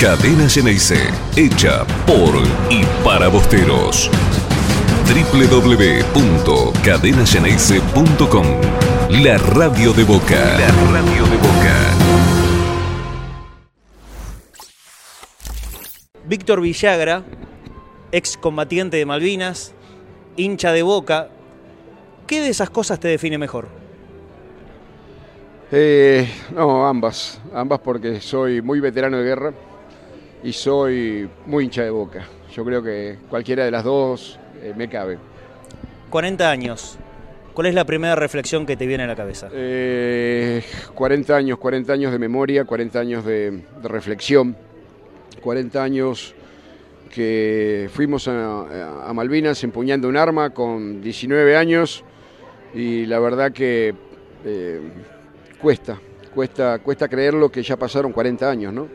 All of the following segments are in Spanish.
Cadena Ceneice, hecha por y para bosteros. www.cadenaceneice.com La radio de Boca. La radio de Boca. Víctor Villagra, ex combatiente de Malvinas, hincha de Boca. ¿Qué de esas cosas te define mejor? Eh, no, ambas. Ambas porque soy muy veterano de guerra y soy muy hincha de boca. Yo creo que cualquiera de las dos eh, me cabe. 40 años. ¿Cuál es la primera reflexión que te viene a la cabeza? Eh, 40 años, 40 años de memoria, 40 años de, de reflexión, 40 años que fuimos a, a, Malvinas empuñando un arma con 19 años y la verdad que eh, cuesta, cuesta, cuesta creerlo que ya pasaron 40 años, ¿no?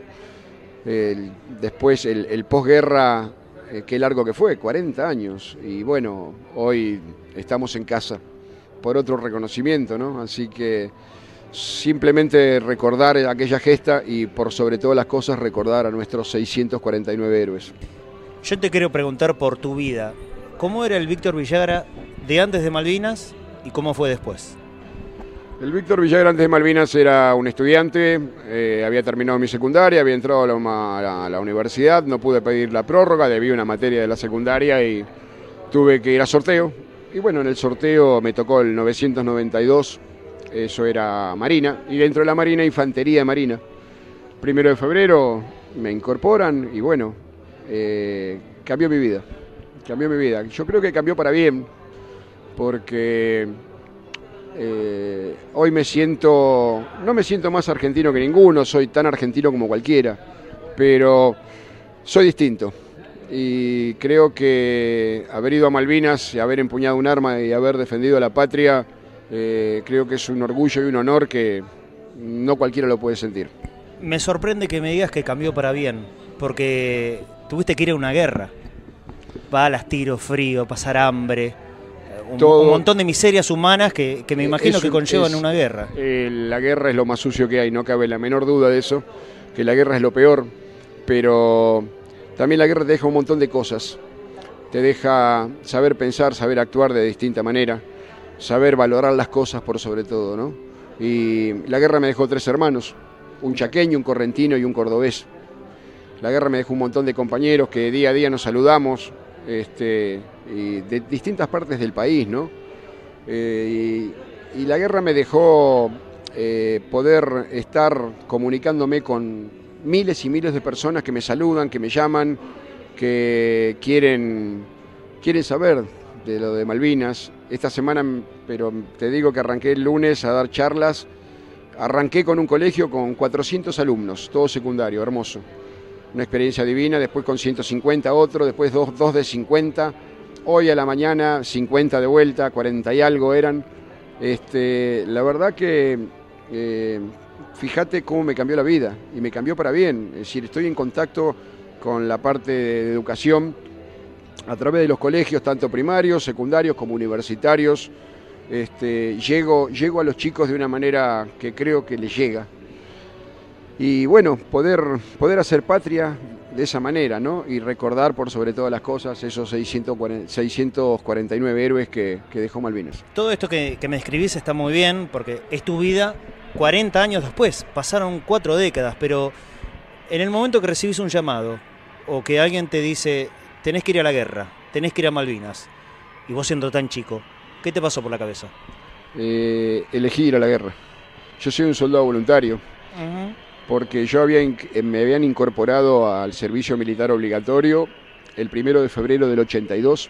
Después el, el posguerra, eh, qué largo que fue, 40 años. Y bueno, hoy estamos en casa por otro reconocimiento, ¿no? Así que simplemente recordar aquella gesta y por sobre todas las cosas recordar a nuestros 649 héroes. Yo te quiero preguntar por tu vida. ¿Cómo era el Víctor Villagra de antes de Malvinas y cómo fue después? El Víctor Villagra antes de Malvinas era un estudiante, eh, había terminado mi secundaria, había entrado a la, a, la, universidad, no pude pedir la prórroga, debí una materia de la secundaria y tuve que ir a sorteo. Y bueno, en el sorteo me tocó el 992, eso era Marina, y dentro de la Marina, Infantería Marina. Primero de febrero me incorporan y bueno, eh, cambió mi vida, cambió mi vida. Yo creo que cambió para bien, porque eh, hoy me siento, no me siento más argentino que ninguno, soy tan argentino como cualquiera, pero soy distinto. Y creo que haber ido a Malvinas y haber empuñado un arma y haber defendido a la patria, eh, creo que es un orgullo y un honor que no cualquiera lo puede sentir. Me sorprende que me digas que cambió para bien, porque tuviste que ir a una guerra. Balas, tiros, frío, pasar hambre un, Todo, un, montón de miserias humanas que, que me imagino que conllevan es, una guerra. Eh, la guerra es lo más sucio que hay, no cabe la menor duda de eso, que la guerra es lo peor, pero también la guerra te deja un montón de cosas. Te deja saber pensar, saber actuar de distinta manera, saber valorar las cosas por sobre todo, ¿no? Y la guerra me dejó tres hermanos, un chaqueño, un correntino y un cordobés. La guerra me dejó un montón de compañeros que día a día nos saludamos, este, de distintas partes del país, ¿no? Eh, y, y, la guerra me dejó eh, poder estar comunicándome con miles y miles de personas que me saludan, que me llaman, que quieren, quieren saber de lo de Malvinas. Esta semana, pero te digo que arranqué el lunes a dar charlas, arranqué con un colegio con 400 alumnos, todo secundario, hermoso una experiencia divina, después con 150 otro, después dos, dos, de 50, hoy a la mañana 50 de vuelta, 40 y algo eran. Este, la verdad que eh, fíjate cómo me cambió la vida y me cambió para bien, es decir, estoy en contacto con la parte de educación a través de los colegios, tanto primarios, secundarios como universitarios. Este, llego, llego a los chicos de una manera que creo que les llega, y bueno, poder, poder hacer patria de esa manera, ¿no? Y recordar por sobre todas las cosas esos 640, 649 héroes que, que, dejó Malvinas. Todo esto que, que me escribís está muy bien porque es tu vida 40 años después, pasaron cuatro décadas, pero en el momento que recibís un llamado o que alguien te dice tenés que ir a la guerra, tenés que ir a Malvinas, y vos siendo tan chico, ¿qué te pasó por la cabeza? Eh, elegí ir a la guerra. Yo soy un soldado voluntario. Uh -huh porque yo había, me habían incorporado al servicio militar obligatorio el primero de febrero del 82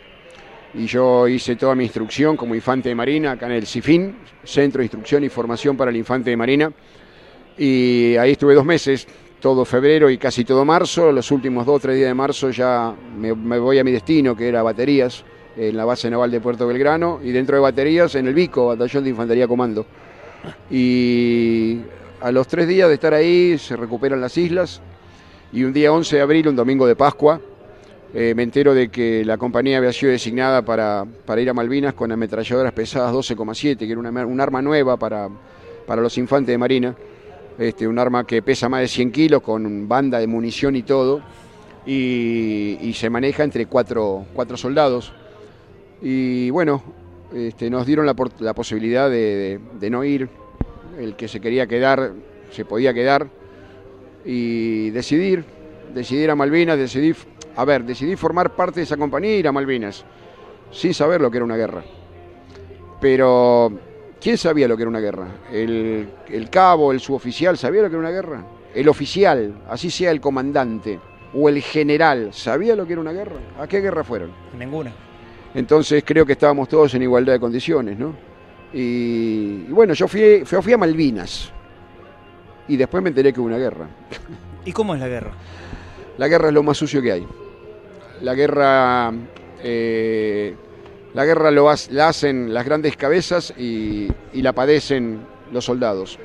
y yo hice toda mi instrucción como infante de marina acá en el CIFIN, Centro de Instrucción y Formación para el Infante de Marina, y ahí estuve dos meses, todo febrero y casi todo marzo, los últimos dos o tres días de marzo ya me, me voy a mi destino, que era baterías, en la base naval de Puerto Belgrano, y dentro de baterías en el BICO, Batallón de Infantería Comando. Y a los tres días de estar ahí se recuperan las islas y un día 11 de abril, un domingo de Pascua, eh, me entero de que la compañía había sido designada para, para ir a Malvinas con ametralladoras pesadas 12,7, que era una, un arma nueva para, para los infantes de Marina. este, un arma que pesa más de 100 kilos con banda de munición y todo, y, se maneja entre cuatro, cuatro soldados. Y bueno, este, nos dieron la, la posibilidad de, no ir, el que se quería quedar se podía quedar y decidir, decidir a Malvinas, decidir, a ver, decidí formar parte de esa compañía y ir a Malvinas, sin saber lo que era una guerra. Pero, ¿quién sabía lo que era una guerra? ¿El, el cabo, el suboficial, sabía lo que era una guerra? El oficial, así sea el comandante, o el general, ¿sabía lo que era una guerra? ¿A qué guerra fueron? Ninguna. Entonces creo que estábamos todos en igualdad de condiciones, ¿no? Y, bueno, yo fui, fui, a Malvinas y después me enteré que hubo una guerra. ¿Y cómo es la guerra? La guerra es lo más sucio que hay. La guerra, eh, la guerra lo la hacen las grandes cabezas y, la padecen los soldados.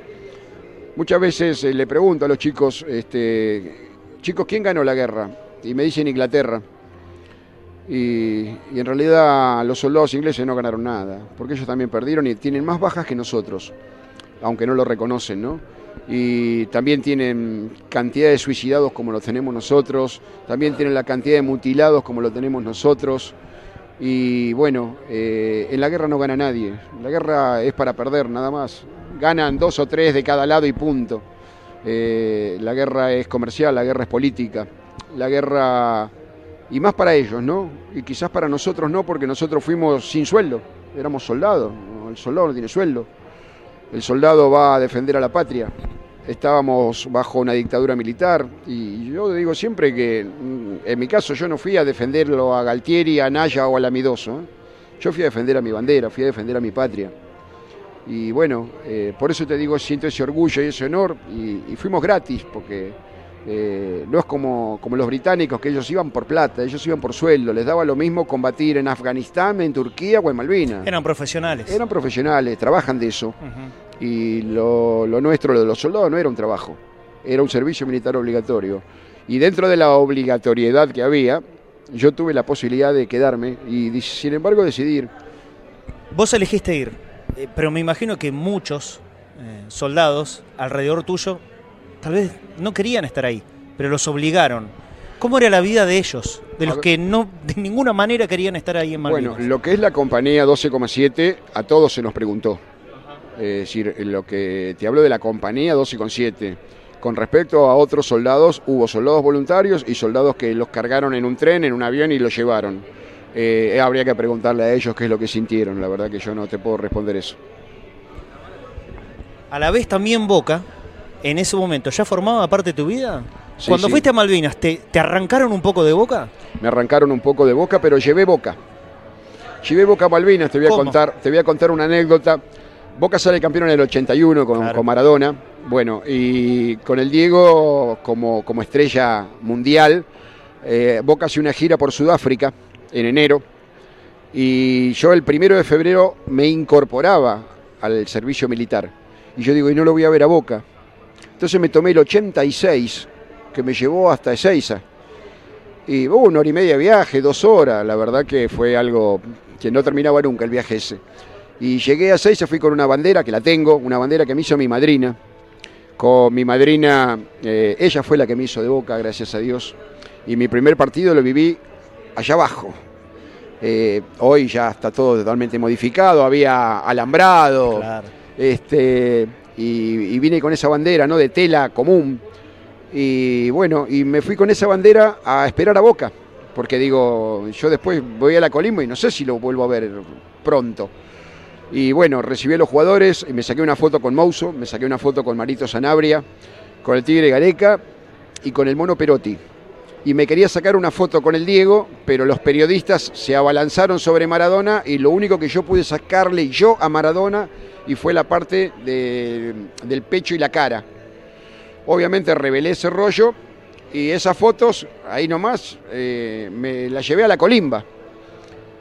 Muchas veces eh, le pregunto a los chicos, este, chicos, ¿quién ganó la guerra? Y me dicen Inglaterra. Y, en realidad los soldados ingleses no ganaron nada, porque ellos también perdieron y tienen más bajas que nosotros, aunque no lo reconocen, ¿no? Y también tienen cantidad de suicidados como lo tenemos nosotros, también tienen la cantidad de mutilados como lo tenemos nosotros. Y bueno, eh, en la guerra no gana nadie, la guerra es para perder nada más. Ganan dos o tres de cada lado y punto. Eh, la guerra es comercial, la guerra es política, la guerra y más para ellos, ¿no? Y quizás para nosotros no, porque nosotros fuimos sin sueldo, éramos soldados, el soldado no tiene sueldo, el soldado va a defender a la patria, estábamos bajo una dictadura militar y yo digo siempre que mm, en mi caso yo no fui a defenderlo a Galtieri, a Naya o a Lamidoso, ¿eh? yo fui a defender a mi bandera, fui a defender a mi patria. Y bueno, eh, por eso te digo, siento ese orgullo y ese honor y fuimos gratis, porque eh, no es como, como los británicos, que ellos iban por plata, ellos iban por sueldo, les daba lo mismo combatir en Afganistán, en Turquía o en Malvinas. Eran profesionales. Eran profesionales, trabajan de eso. Y lo, nuestro, lo de los soldados, no era un trabajo, era un servicio militar obligatorio. Y dentro de la obligatoriedad que había, yo tuve la posibilidad de quedarme y sin embargo decidir. Vos elegiste ir, eh, pero me imagino que muchos eh, soldados alrededor tuyo tal vez no querían estar ahí, pero los obligaron. ¿Cómo era la vida de ellos, de los que no de ninguna manera querían estar ahí en Malvinas? Bueno, lo que es la compañía 12,7 a todos se nos preguntó. Es decir, lo que te hablo de la compañía 12,7. Con respecto a otros soldados, hubo soldados voluntarios y soldados que los cargaron en un tren, en un avión y los llevaron. Eh, habría que preguntarle a ellos qué es lo que sintieron, la verdad que yo no te puedo responder eso. A la vez también Boca en ese momento ya formaba parte de tu vida? Cuando fuiste a Malvinas, ¿te, arrancaron un poco de boca? Me arrancaron un poco de boca, pero llevé boca. Llevé boca a Malvinas, te voy a, contar, te voy a contar una anécdota. Boca sale campeón en el 81 con, Maradona. Bueno, y con el Diego como, como estrella mundial. Eh, boca hace una gira por Sudáfrica en enero. Y yo el primero de febrero me incorporaba al servicio militar. Y yo digo, y no lo voy a ver a Boca. Entonces me tomé el 86, que me llevó hasta Ezeiza. Y hubo una hora y media de viaje, dos horas, la verdad que fue algo que no terminaba nunca el viaje ese. Y llegué a Ezeiza, fui con una bandera, que la tengo, una bandera que me hizo mi madrina. Con mi madrina, eh, ella fue la que me hizo de boca, gracias a Dios. Y mi primer partido lo viví allá abajo. Eh, hoy ya está todo totalmente modificado, había alambrado. Este, y, vine con esa bandera ¿no? de tela común. Y bueno, y me fui con esa bandera a esperar a Boca, porque digo, yo después voy a la Colimbo y no sé si lo vuelvo a ver pronto. Y bueno, recibí a los jugadores y me saqué una foto con Mouso, me saqué una foto con Marito Sanabria, con el Tigre Gareca y con el Mono Perotti. Y me quería sacar una foto con el Diego, pero los periodistas se abalanzaron sobre Maradona y lo único que yo pude sacarle yo a Maradona y fue la parte del pecho y la cara. Obviamente revelé ese rollo y esas fotos, ahí nomás, eh, me las llevé a la colimba.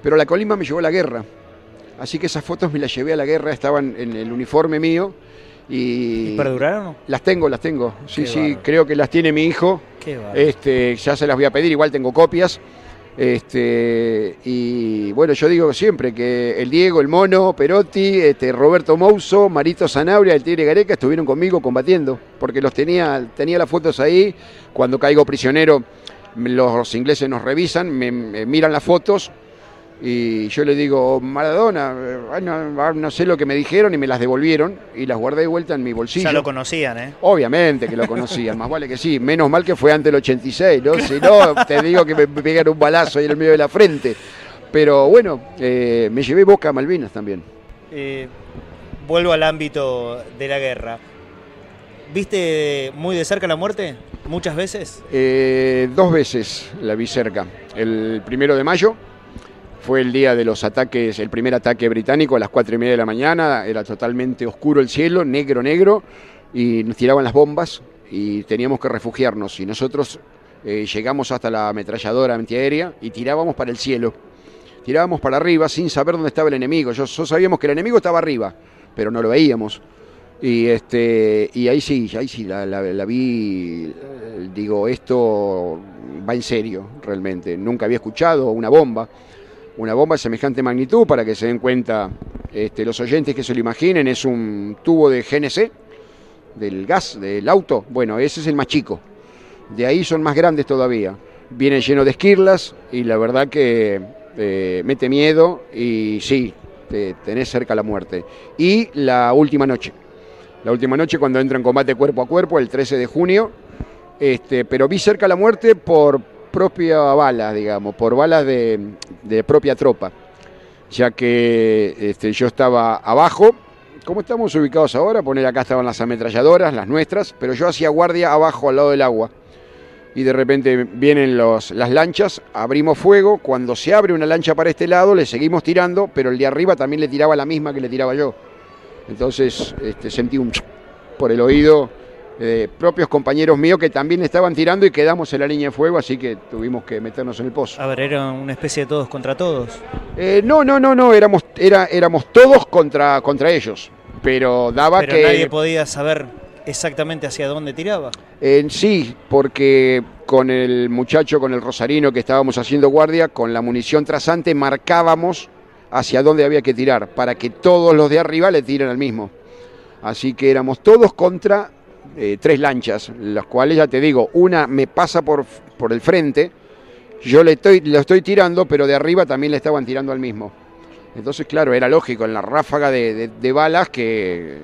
Pero la colimba me llevó a la guerra. Así que esas fotos me las llevé a la guerra, estaban en el uniforme mío. ¿Y, ¿Y perduraron? Las tengo, las tengo. Sí, sí, creo que las tiene mi hijo. Qué este, ya se las voy a pedir, igual tengo copias. Este, y bueno, yo digo siempre que el Diego, el Mono, Perotti, este, Roberto Mouso, Marito Zanabria, el Tigre Gareca estuvieron conmigo combatiendo, porque los tenía, tenía las fotos ahí. Cuando caigo prisionero, los ingleses nos revisan, me, me miran las fotos y yo le digo, Maradona, no, no, sé lo que me dijeron y me las devolvieron y las guardé de vuelta en mi bolsillo. Ya lo conocían, ¿eh? Obviamente que lo conocían, más vale que sí. Menos mal que fue antes del 86, ¿no? Si no, te digo que me pegaron un balazo ahí en el medio de la frente. Pero bueno, eh, me llevé boca a Malvinas también. Eh, vuelvo al ámbito de la guerra. ¿Viste muy de cerca la muerte? ¿Muchas veces? Eh, dos veces la vi cerca. El primero de mayo, fue el día de los ataques, el primer ataque británico a las cuatro y media de la mañana, era totalmente oscuro el cielo, negro, negro, y nos tiraban las bombas y teníamos que refugiarnos. Y nosotros eh, llegamos hasta la ametralladora antiaérea y tirábamos para el cielo. Tirábamos para arriba sin saber dónde estaba el enemigo. Yo, yo sabíamos que el enemigo estaba arriba, pero no lo veíamos. Y, este, y ahí sí, ahí sí la, vi, digo, esto va en serio realmente. Nunca había escuchado una bomba una bomba de semejante magnitud, para que se den cuenta este, los oyentes que se lo imaginen, es un tubo de GNC, del gas, del auto. Bueno, ese es el más chico. De ahí son más grandes todavía. Viene lleno de esquirlas y la verdad que eh, mete miedo y sí, te tenés cerca la muerte. Y la última noche. La última noche cuando entra en combate cuerpo a cuerpo, el 13 de junio. Este, pero vi cerca la muerte por propia balas, digamos, por balas de, propia tropa, ya que este, yo estaba abajo, como estamos ubicados ahora, poner acá estaban las ametralladoras, las nuestras, pero yo hacía guardia abajo al lado del agua. Y de repente vienen las lanchas, abrimos fuego, cuando se abre una lancha para este lado le seguimos tirando, pero el de arriba también le tiraba la misma que le tiraba yo. Entonces este, sentí un por el oído eh, propios compañeros míos que también estaban tirando y quedamos en la línea de fuego, así que tuvimos que meternos en el pozo. A ver, ¿era una especie de todos contra todos? Eh, no, no, no, no, éramos, era, éramos todos contra, contra ellos, pero daba pero que... nadie podía saber exactamente hacia dónde tiraba. Eh, sí, porque con el muchacho, con el rosarino que estábamos haciendo guardia, con la munición trasante marcábamos hacia dónde había que tirar, para que todos los de arriba le tiren al mismo. Así que éramos todos contra eh, tres lanchas, las cuales ya te digo, una me pasa por, por el frente, yo le estoy, lo estoy tirando, pero de arriba también le estaban tirando al mismo. Entonces, claro, era lógico en la ráfaga de, de, de balas que,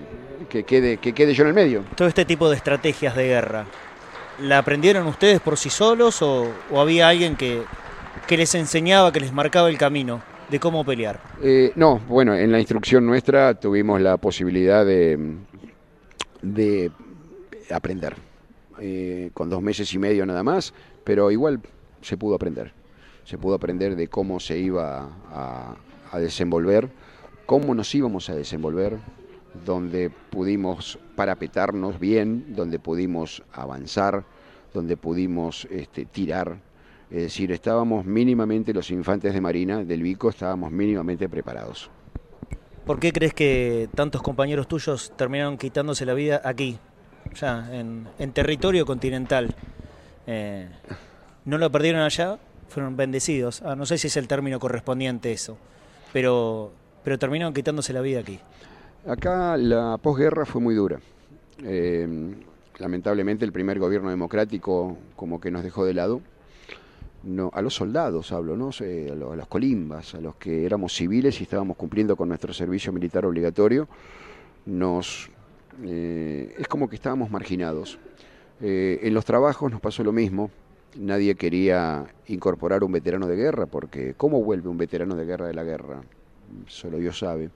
que, quede, que quede yo en el medio. Todo este tipo de estrategias de guerra, ¿la aprendieron ustedes por sí solos o, o había alguien que, que les enseñaba, que les marcaba el camino? de cómo pelear? Eh, no, bueno, en la instrucción nuestra tuvimos la posibilidad de, de aprender, eh, con dos meses y medio nada más, pero igual se pudo aprender. Se pudo aprender de cómo se iba a, desenvolver, cómo nos íbamos a desenvolver, donde pudimos parapetarnos bien, donde pudimos avanzar, donde pudimos este, tirar. Es decir, estábamos mínimamente, los infantes de Marina del Vico, estábamos mínimamente preparados. ¿Por qué crees que tantos compañeros tuyos terminaron quitándose la vida aquí, ya en, en territorio continental? Eh, ¿No lo perdieron allá? Fueron bendecidos. Ah, no sé si es el término correspondiente eso, pero, pero terminaron quitándose la vida aquí. Acá la posguerra fue muy dura. Eh, lamentablemente el primer gobierno democrático como que nos dejó de lado. A los soldados hablo, ¿no? a, los, a las colimbas, a los que éramos civiles y estábamos cumpliendo con nuestro servicio militar obligatorio, nos eh, es como que estábamos marginados. Eh, en los trabajos nos pasó lo mismo. Nadie quería incorporar un veterano de guerra, porque ¿cómo vuelve un veterano de guerra de la guerra? Solo Dios sabe.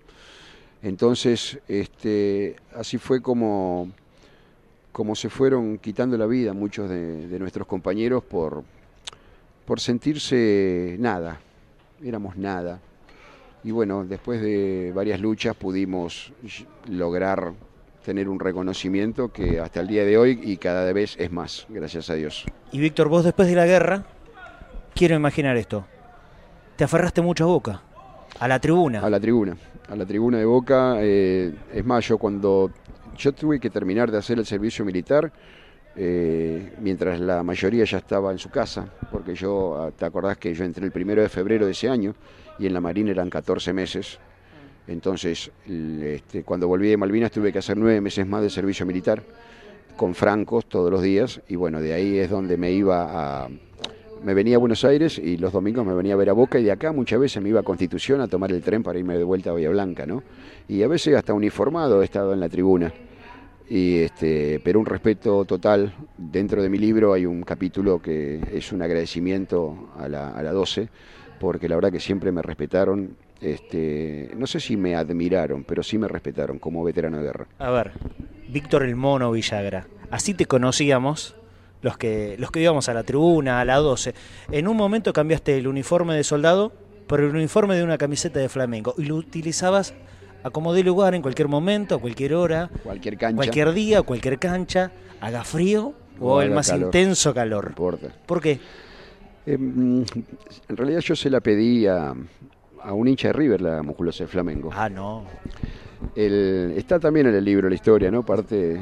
Entonces, este, así fue como, como se fueron quitando la vida muchos de, de nuestros compañeros por, por sentirse nada, éramos nada. Y bueno, después de varias luchas pudimos lograr tener un reconocimiento que hasta el día de hoy y cada vez es más, gracias a Dios. Y Víctor, vos después de la guerra, quiero imaginar esto, te aferraste mucho a Boca, a la tribuna. A la tribuna, a la tribuna de Boca. Eh, es más, yo cuando yo tuve que terminar de hacer el servicio militar, eh, mientras la mayoría ya estaba en su casa, porque yo, ah, te acordás que yo entré el primero de febrero de ese año y en la Marina eran 14 meses. Entonces, este, cuando volví de Malvinas tuve que hacer nueve meses más de servicio militar con francos todos los días y bueno, de ahí es donde me iba a... Me venía a Buenos Aires y los domingos me venía a ver a Boca y de acá muchas veces me iba a Constitución a tomar el tren para irme de vuelta a Bahía Blanca, ¿no? Y a veces hasta uniformado he estado en la tribuna. Y este, pero un respeto total. Dentro de mi libro hay un capítulo que es un agradecimiento a la, a la 12, porque la verdad que siempre me respetaron. Este, no sé si me admiraron, pero sí me respetaron como veterano de guerra. A ver, Víctor el Mono Villagra, así te conocíamos los que, los que íbamos a la tribuna, a la 12. En un momento cambiaste el uniforme de soldado por el uniforme de una camiseta de Flamengo y lo utilizabas a como de lugar, en cualquier momento, a cualquier hora, Cualquier cancha. cualquier día, cualquier cancha, haga frío o, O el más calor. intenso calor. No importa. ¿Por qué? Eh, mm, en realidad yo se la pedí a, a un hincha de River, la musculosa de Flamengo. Ah, no. El- está también en el libro la historia, ¿no? Parte,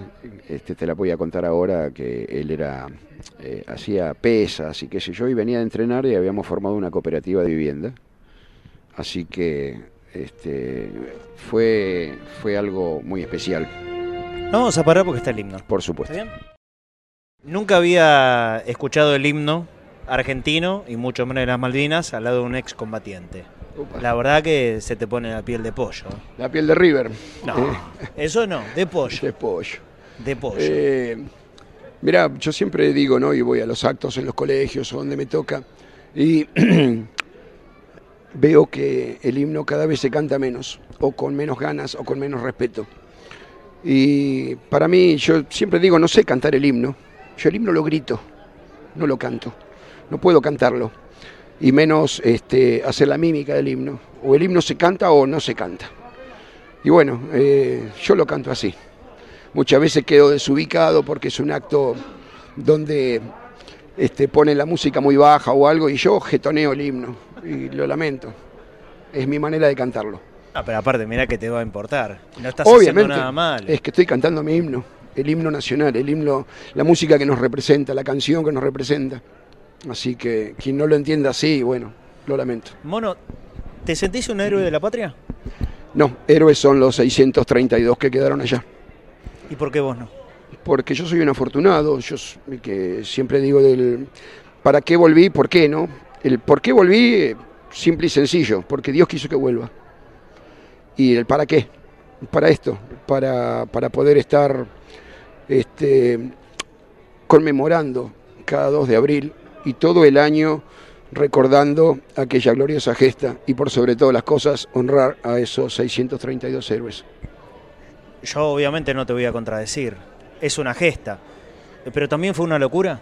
este, te la voy a contar ahora, que él era, eh, hacía pesas y qué sé yo, y venía de entrenar y habíamos formado una cooperativa de vivienda. Así que este, fue, fue algo muy especial, No vamos a parar porque está el himno. por ¿Está supuesto. bien? Nunca había escuchado el himno argentino y mucho menos de las Malvinas al lado de un excombatiente. La verdad que se te pone la piel de pollo. La piel de River. No, Eh, eso no, de pollo, de pollo. de pollo. Eh, mirá, yo siempre digo, ¿no? Y voy a los actos en los colegios o donde me toca. Y veo que el himno cada vez se canta menos, o con menos ganas, o con menos respeto. Y para mí, yo siempre digo, no sé cantar el himno. Yo el himno lo grito, no lo canto. No puedo cantarlo. Y menos este, hacer la mímica del himno. O el himno se canta o no se canta. Y bueno, eh, yo lo canto así. Muchas veces quedo desubicado porque es un acto donde este, pone la música muy baja o algo y yo getoneo el himno y lo lamento. Es mi manera de cantarlo. Ah, pero aparte, mira que te va a importar. No estás Obviamente, haciendo nada mal. es que estoy cantando mi himno, el himno nacional, el himno, la música que nos representa, la canción que nos representa. Así que quien no lo entienda así, bueno, lo lamento. Mono, ¿te sentís un héroe de la patria? No, héroes son los 632 que quedaron allá. ¿Y por qué vos no? porque yo soy un afortunado, yo que siempre digo del ¿para qué volví? ¿Por qué no? El por qué volví, simple y sencillo, porque Dios quiso que vuelva. Y el para qué, para esto, para, para poder estar este, conmemorando cada 2 de abril y todo el año recordando aquella gloriosa gesta y por sobre todas las cosas honrar a esos 632 héroes. Yo obviamente no te voy a contradecir. Es una gesta. Pero también fue una locura.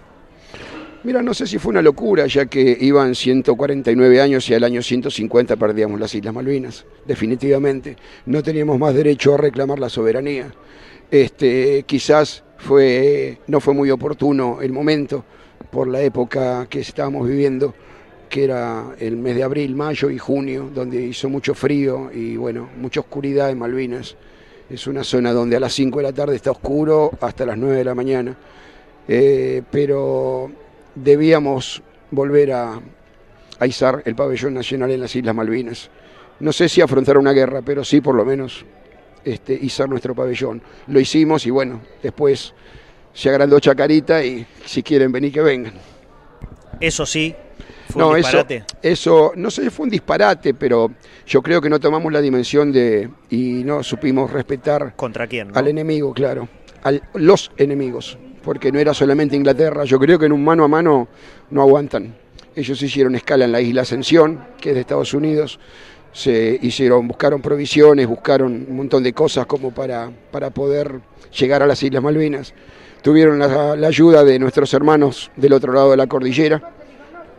Mira, no sé si fue una locura, ya que iban 149 años y al año 150 perdíamos las Islas Malvinas, definitivamente. No teníamos más derecho a reclamar la soberanía. Este, quizás fue, no fue muy oportuno el momento por la época que estábamos viviendo, que era el mes de abril, mayo y junio, donde hizo mucho frío y bueno, mucha oscuridad en Malvinas. Es una zona donde a las 5 de la tarde está oscuro hasta las 9 de la mañana. Eh, pero debíamos volver a, a izar el pabellón nacional en las Islas Malvinas. No sé si afrontar una guerra, pero sí por lo menos este, izar nuestro pabellón. Lo hicimos y bueno, después se agrandó Chacarita y si quieren venir que vengan. Eso sí, fue No, un eso, disparate. eso, no sé si fue un disparate, pero yo creo que no tomamos la dimensión de y no supimos respetar ¿Contra quién? no? al enemigo, claro, a los enemigos, porque no era solamente Inglaterra, yo creo que en un mano a mano no aguantan. Ellos hicieron escala en la isla Ascensión, que es de Estados Unidos, se hicieron, buscaron provisiones, buscaron un montón de cosas como para, para poder llegar a las Islas Malvinas. Tuvieron la, la ayuda de nuestros hermanos del otro lado de la cordillera,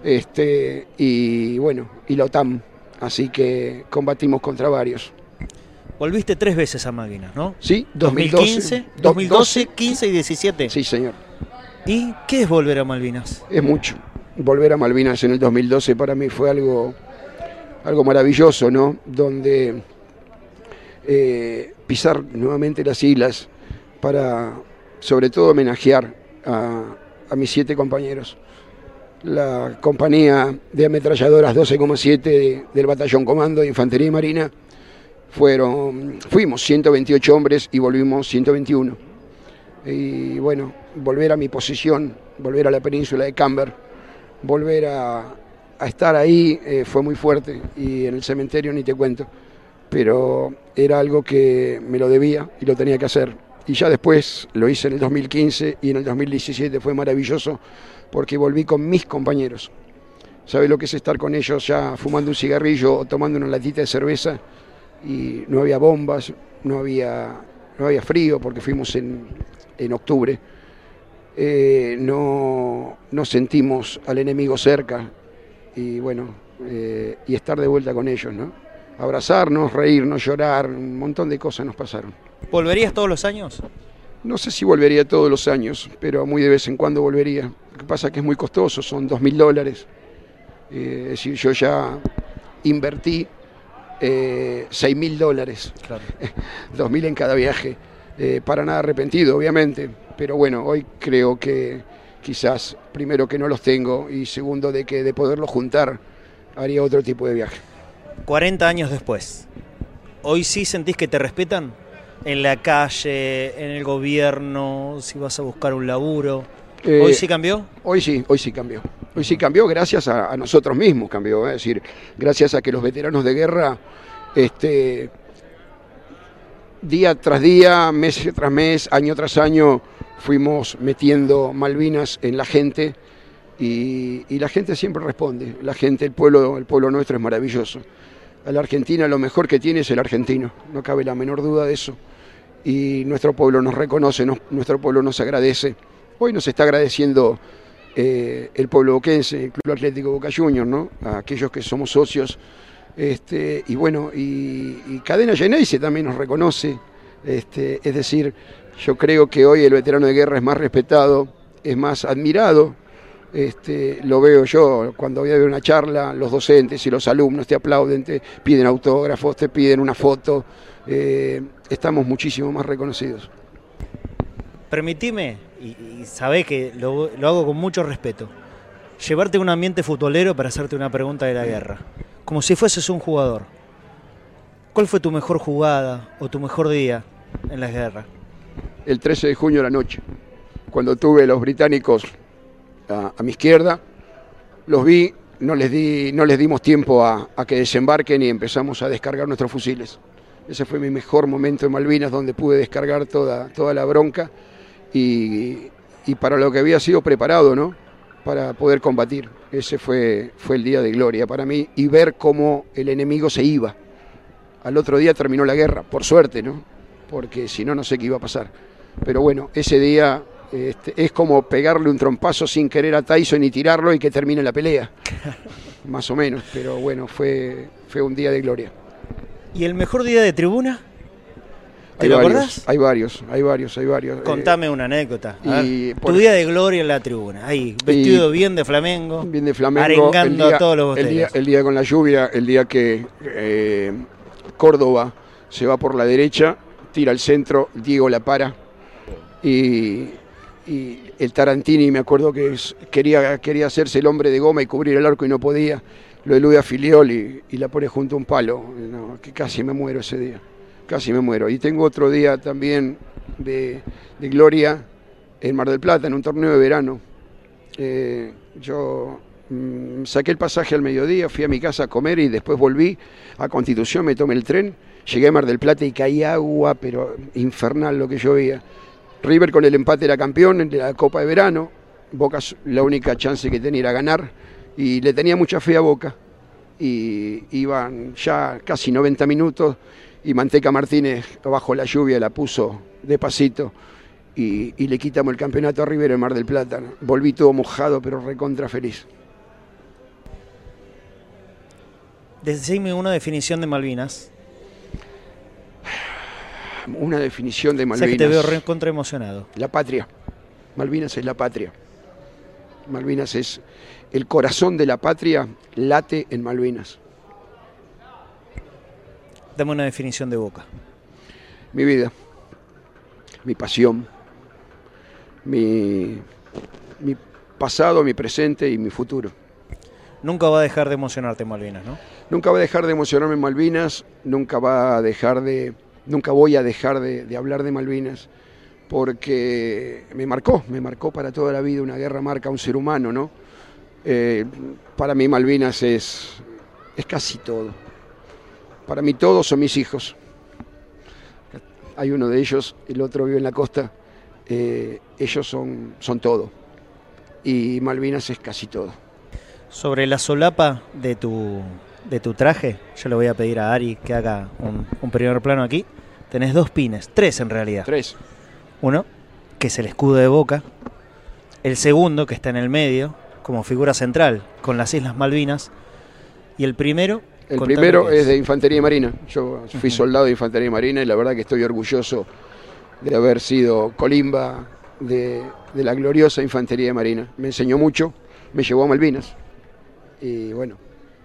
este, y bueno, y la OTAN, así que combatimos contra varios. Volviste tres veces a Malvinas, ¿no? Sí, 2015, 2012, 15 y 17. Sí, señor. ¿Y qué es volver a Malvinas? Es mucho. Volver a Malvinas en el 2012 para mí fue algo, algo maravilloso, ¿no? Donde eh, pisar nuevamente las islas para, sobre todo, homenajear a, mis siete compañeros. la compañía de ametralladoras 12,7 del Batallón Comando de Infantería y Marina. Fueron, fuimos 128 hombres y volvimos 121. Y bueno, volver a mi posición, volver a la península de Camber, volver a, estar ahí eh, fue muy fuerte y en el cementerio ni te cuento. Pero era algo que me lo debía y lo tenía que hacer. Y ya después lo hice en el 2015 y en el 2017 fue maravilloso porque volví con mis compañeros. ¿Sabe lo que es estar con ellos ya fumando un cigarrillo o tomando una latita de cerveza? Y no había bombas, no había, no había frío porque fuimos en, en octubre. Eh, no, no, sentimos al enemigo cerca y bueno, eh, y estar de vuelta con ellos, ¿no? Abrazarnos, reírnos, llorar, un montón de cosas nos pasaron. ¿Volverías todos los años? No sé si volvería todos los años, pero muy de vez en cuando volvería. Lo que pasa es que es muy costoso, son dos mil dólares. Eh, es decir, yo ya invertí eh, seis mil dólares, dos mil en cada viaje. Eh, para nada arrepentido, obviamente, pero bueno, hoy creo que quizás, primero que no los tengo y segundo de que de poderlos juntar, haría otro tipo de viaje. 40 años después, ¿hoy sí sentís que te respetan? En la calle, en el gobierno, si vas a buscar un laburo. Eh, ¿Hoy sí cambió? Hoy sí, hoy sí cambió. Hoy sí cambió gracias a, nosotros mismos, cambió. Es decir, gracias a que los veteranos de guerra este, día tras día, mes tras mes, año tras año, fuimos metiendo Malvinas en la gente y, la gente siempre responde. La gente, el pueblo, el pueblo nuestro es maravilloso. A la Argentina lo mejor que tiene es el argentino, no cabe la menor duda de eso. Y nuestro pueblo nos reconoce, nuestro pueblo nos agradece. Hoy nos está agradeciendo eh, el pueblo boquense, el Club Atlético Boca Juniors, ¿no? a aquellos que somos socios este, y bueno, y, Cadena Geneise también nos reconoce. Este, es decir, yo creo que hoy el veterano de guerra es más respetado, es más admirado. Este, lo veo yo cuando voy a ver una charla, los docentes y los alumnos te aplauden, te piden autógrafos, te piden una foto. Eh, estamos muchísimo más reconocidos. Permitime, y, y que lo, lo hago con mucho respeto, llevarte a un ambiente futbolero para hacerte una pregunta de la guerra como si fueses un jugador. ¿Cuál fue tu mejor jugada o tu mejor día en la guerra? El 13 de junio de la noche, cuando tuve los británicos a, mi izquierda, los vi, no les, di, no les dimos tiempo a, que desembarquen y empezamos a descargar nuestros fusiles. Ese fue mi mejor momento en Malvinas, donde pude descargar toda, toda la bronca y, y para lo que había sido preparado, ¿no? para poder combatir. Ese fue, fue el día de gloria para mí y ver cómo el enemigo se iba. Al otro día terminó la guerra, por suerte, ¿no? Porque si no, no sé qué iba a pasar. Pero bueno, ese día este, es como pegarle un trompazo sin querer a Tyson y tirarlo y que termine la pelea. Más o menos, pero bueno, fue, fue un día de gloria. ¿Y el mejor día de tribuna? ¿Te hay lo varios, Hay varios, hay varios, hay varios. Contame una anécdota. tu día de gloria en la tribuna. Ahí, vestido bien de Flamengo. Bien de Flamengo. Arengando a todos los el día, el día, con la lluvia, el día que eh, Córdoba se va por la derecha, tira al centro, Diego la para. Y, el Tarantini, me acuerdo que quería, quería hacerse el hombre de goma y cubrir el arco y no podía. Lo elude a Filiol y, y la pone junto a un palo. que casi me muero ese día casi me muero. Y tengo otro día también de, gloria en Mar del Plata, en un torneo de verano. Eh, yo mm, saqué el pasaje al mediodía, fui a mi casa a comer y después volví a Constitución, me tomé el tren, llegué a Mar del Plata y caí agua, pero infernal lo que llovía. River con el empate era campeón de la Copa de Verano, Boca la única chance que tenía era ganar y le tenía mucha fe a Boca. Y iban ya casi 90 minutos y Manteca Martínez bajo la lluvia la puso despacito y, y le quitamos el campeonato a River en Mar del Plata. Volví todo mojado pero recontra feliz. Decime una definición de Malvinas. Una definición de Malvinas. que te veo recontra emocionado. La patria. Malvinas es la patria. Malvinas es el corazón de la patria, late en Malvinas. Dame una definición de Boca. Mi vida, mi pasión, mi, pasado, mi presente y mi futuro. Nunca va a dejar de emocionarte Malvinas, ¿no? Nunca va a dejar de emocionarme Malvinas, nunca va a dejar de, nunca voy a dejar de, hablar de Malvinas, porque me marcó, me marcó para toda la vida, una guerra marca a un ser humano, ¿no? Eh, para mí Malvinas es, es casi todo. Para mí todos son mis hijos. Hay uno de ellos, el otro vive en la costa, eh, ellos son, son todo. Y Malvinas es casi todo. Sobre la solapa de tu, de tu traje, yo le voy a pedir a Ari que haga un, primer plano aquí. Tenés dos pines, tres en realidad. Tres. Uno, que es el escudo de boca. El segundo, que está en el medio, como figura central, con las Islas Malvinas. Y el primero. El primero es. de Infantería Marina. Yo fui soldado de Infantería Marina y la verdad que estoy orgulloso de haber sido colimba de, de la gloriosa Infantería Marina. Me enseñó mucho, me llevó a Malvinas. Y bueno,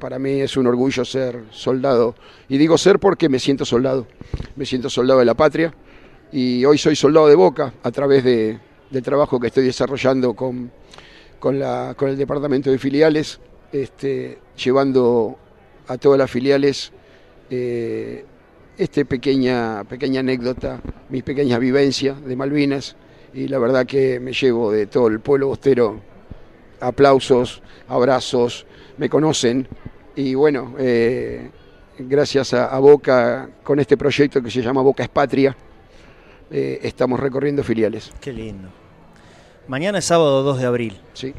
para mí es un orgullo ser soldado. Y digo ser porque me siento soldado. Me siento soldado de la patria. Y hoy soy soldado de Boca a través de, del trabajo que estoy desarrollando con, con, la, con el departamento de filiales, este, llevando a todas las filiales eh, esta pequeña, pequeña anécdota, mis pequeñas vivencias de Malvinas. Y la verdad que me llevo de todo el pueblo bostero aplausos, abrazos, me conocen y bueno, eh, gracias a, Boca, con este proyecto que se llama Boca es Patria, eh, estamos recorriendo filiales. Qué lindo. Mañana es sábado 2 de abril. Sí.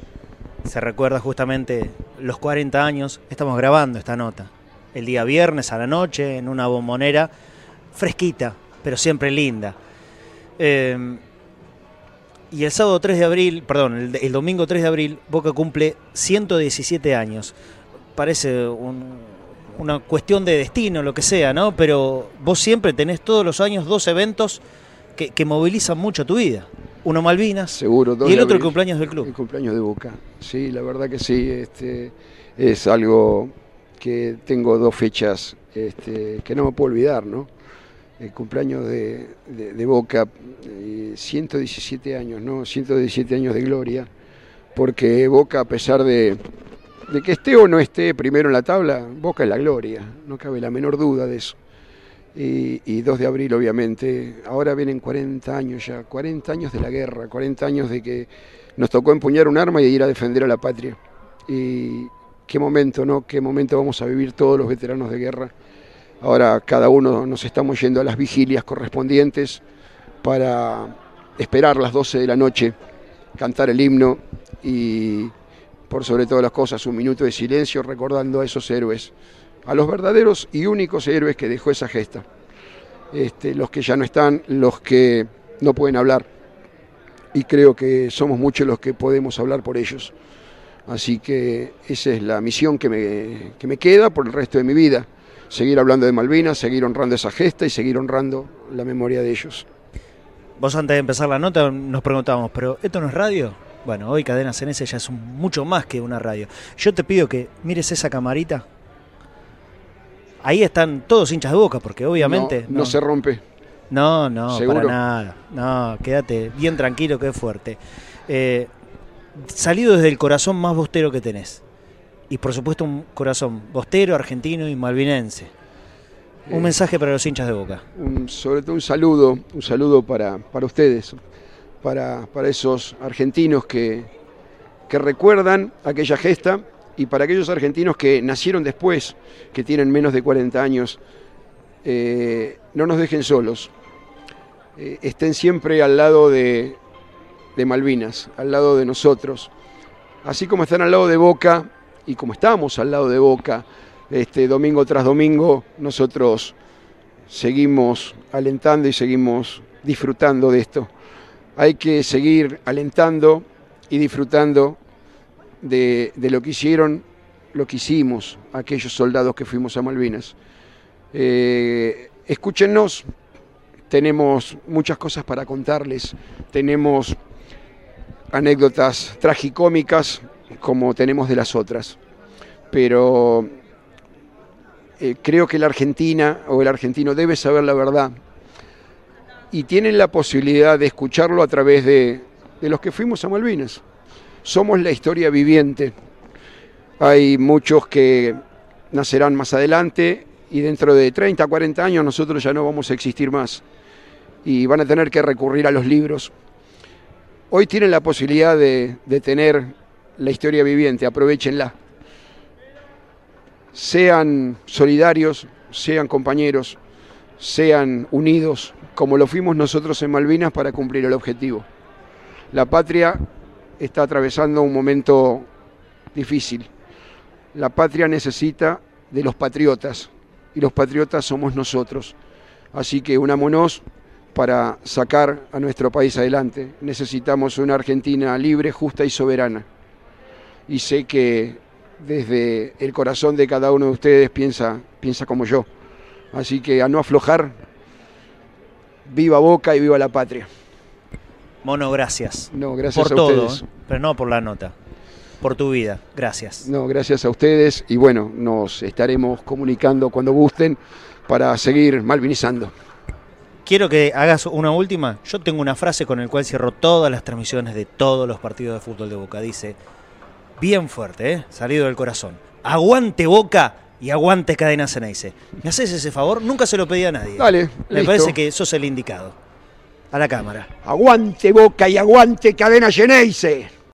Se recuerda justamente los 40 años, estamos grabando esta nota. El día viernes a la noche en una bombonera fresquita, pero siempre linda. Eh, y el sábado 3 de abril, perdón, el, domingo 3 de abril, Boca cumple 117 años. Parece una cuestión de destino, lo que sea, ¿no? Pero vos siempre tenés todos los años dos eventos que, movilizan mucho tu vida. Uno Malvinas Seguro, y el otro el cumpleaños del club. El cumpleaños de Boca. Sí, la verdad que sí. Este, es algo que tengo dos fechas este, que no me puedo olvidar, ¿no? el cumpleaños de, Boca, 117 eh, años, ¿no? 117 años de gloria, porque Boca, a pesar de, que esté o no esté primero en la tabla, Boca es la gloria, no cabe la menor duda de eso. Y, 2 de abril, obviamente, ahora vienen 40 años ya, 40 años de la guerra, 40 años de que nos tocó empuñar un arma y ir a defender a la patria. Y qué momento, ¿no? Qué momento vamos a vivir todos los veteranos de guerra Ahora cada uno nos estamos yendo a las vigilias correspondientes para esperar las 12 de la noche, cantar el himno y por sobre todas las cosas un minuto de silencio recordando a esos héroes, a los verdaderos y únicos héroes que dejó esa gesta. Este, los que ya no están, los que no pueden hablar. Y creo que somos muchos los que podemos hablar por ellos. Así que esa es la misión que me, que me queda por el resto de mi vida seguir hablando de Malvinas, seguir honrando esa gesta y seguir honrando la memoria de ellos. Vos antes de empezar la nota nos preguntábamos, ¿pero esto no es radio? Bueno, hoy Cadena CNS ya es mucho más que una radio. Yo te pido que mires esa camarita. Ahí están todos hinchas de boca, porque obviamente... No, se rompe. No, no, para nada. No, quédate bien tranquilo que es fuerte. Eh, salido desde el corazón más bostero que tenés y por supuesto un corazón bostero, argentino y malvinense. Un eh, mensaje para los hinchas de Boca. sobre todo un saludo, un saludo para, para ustedes, para, esos argentinos que, que recuerdan aquella gesta y para aquellos argentinos que nacieron después, que tienen menos de 40 años, eh, no nos dejen solos. Eh, estén siempre al lado de, de Malvinas, al lado de nosotros. Así como están al lado de Boca y como estamos al lado de Boca, este, domingo tras domingo, nosotros seguimos alentando y seguimos disfrutando de esto. Hay que seguir alentando y disfrutando de, lo que hicieron, lo que hicimos aquellos soldados que fuimos a Malvinas. Eh, escúchenos, tenemos muchas cosas para contarles, tenemos anécdotas tragicómicas, como tenemos de las otras. Pero eh, creo que la Argentina o el argentino debe saber la verdad y tienen la posibilidad de escucharlo a través de, los que fuimos a Malvinas. somos la historia viviente. Hay muchos que nacerán más adelante y dentro de 30, 40 años nosotros ya no vamos a existir más y van a tener que recurrir a los libros. Hoy tienen la posibilidad de, de tener la historia viviente, aprovechenla. Sean solidarios, sean compañeros, sean unidos, como lo fuimos nosotros en Malvinas para cumplir el objetivo. La patria está atravesando un momento difícil. La patria necesita de los patriotas y los patriotas somos nosotros. Así que unámonos para sacar a nuestro país adelante. Necesitamos una Argentina libre, justa y soberana. Y sé que desde el corazón de cada uno de ustedes piensa, piensa como yo. Así que a no aflojar, viva Boca y viva la patria. Mono, gracias. No, gracias por a todo, ustedes. ¿eh? pero no por la nota. Por tu vida. Gracias. No, gracias a ustedes y bueno, nos estaremos comunicando cuando gusten para seguir malvinizando. Quiero que hagas una última. Yo tengo una frase con la cual cierro todas las transmisiones de todos los partidos de fútbol de Boca. Dice, bien fuerte, ¿eh? salido del corazón. Aguante Boca y aguante Cadena Ceneice. ¿Me haces ese favor? Nunca se lo pedí a nadie. Dale, Me listo. parece que sos el indicado. A la cámara. Aguante Boca y aguante Cadena Geneise.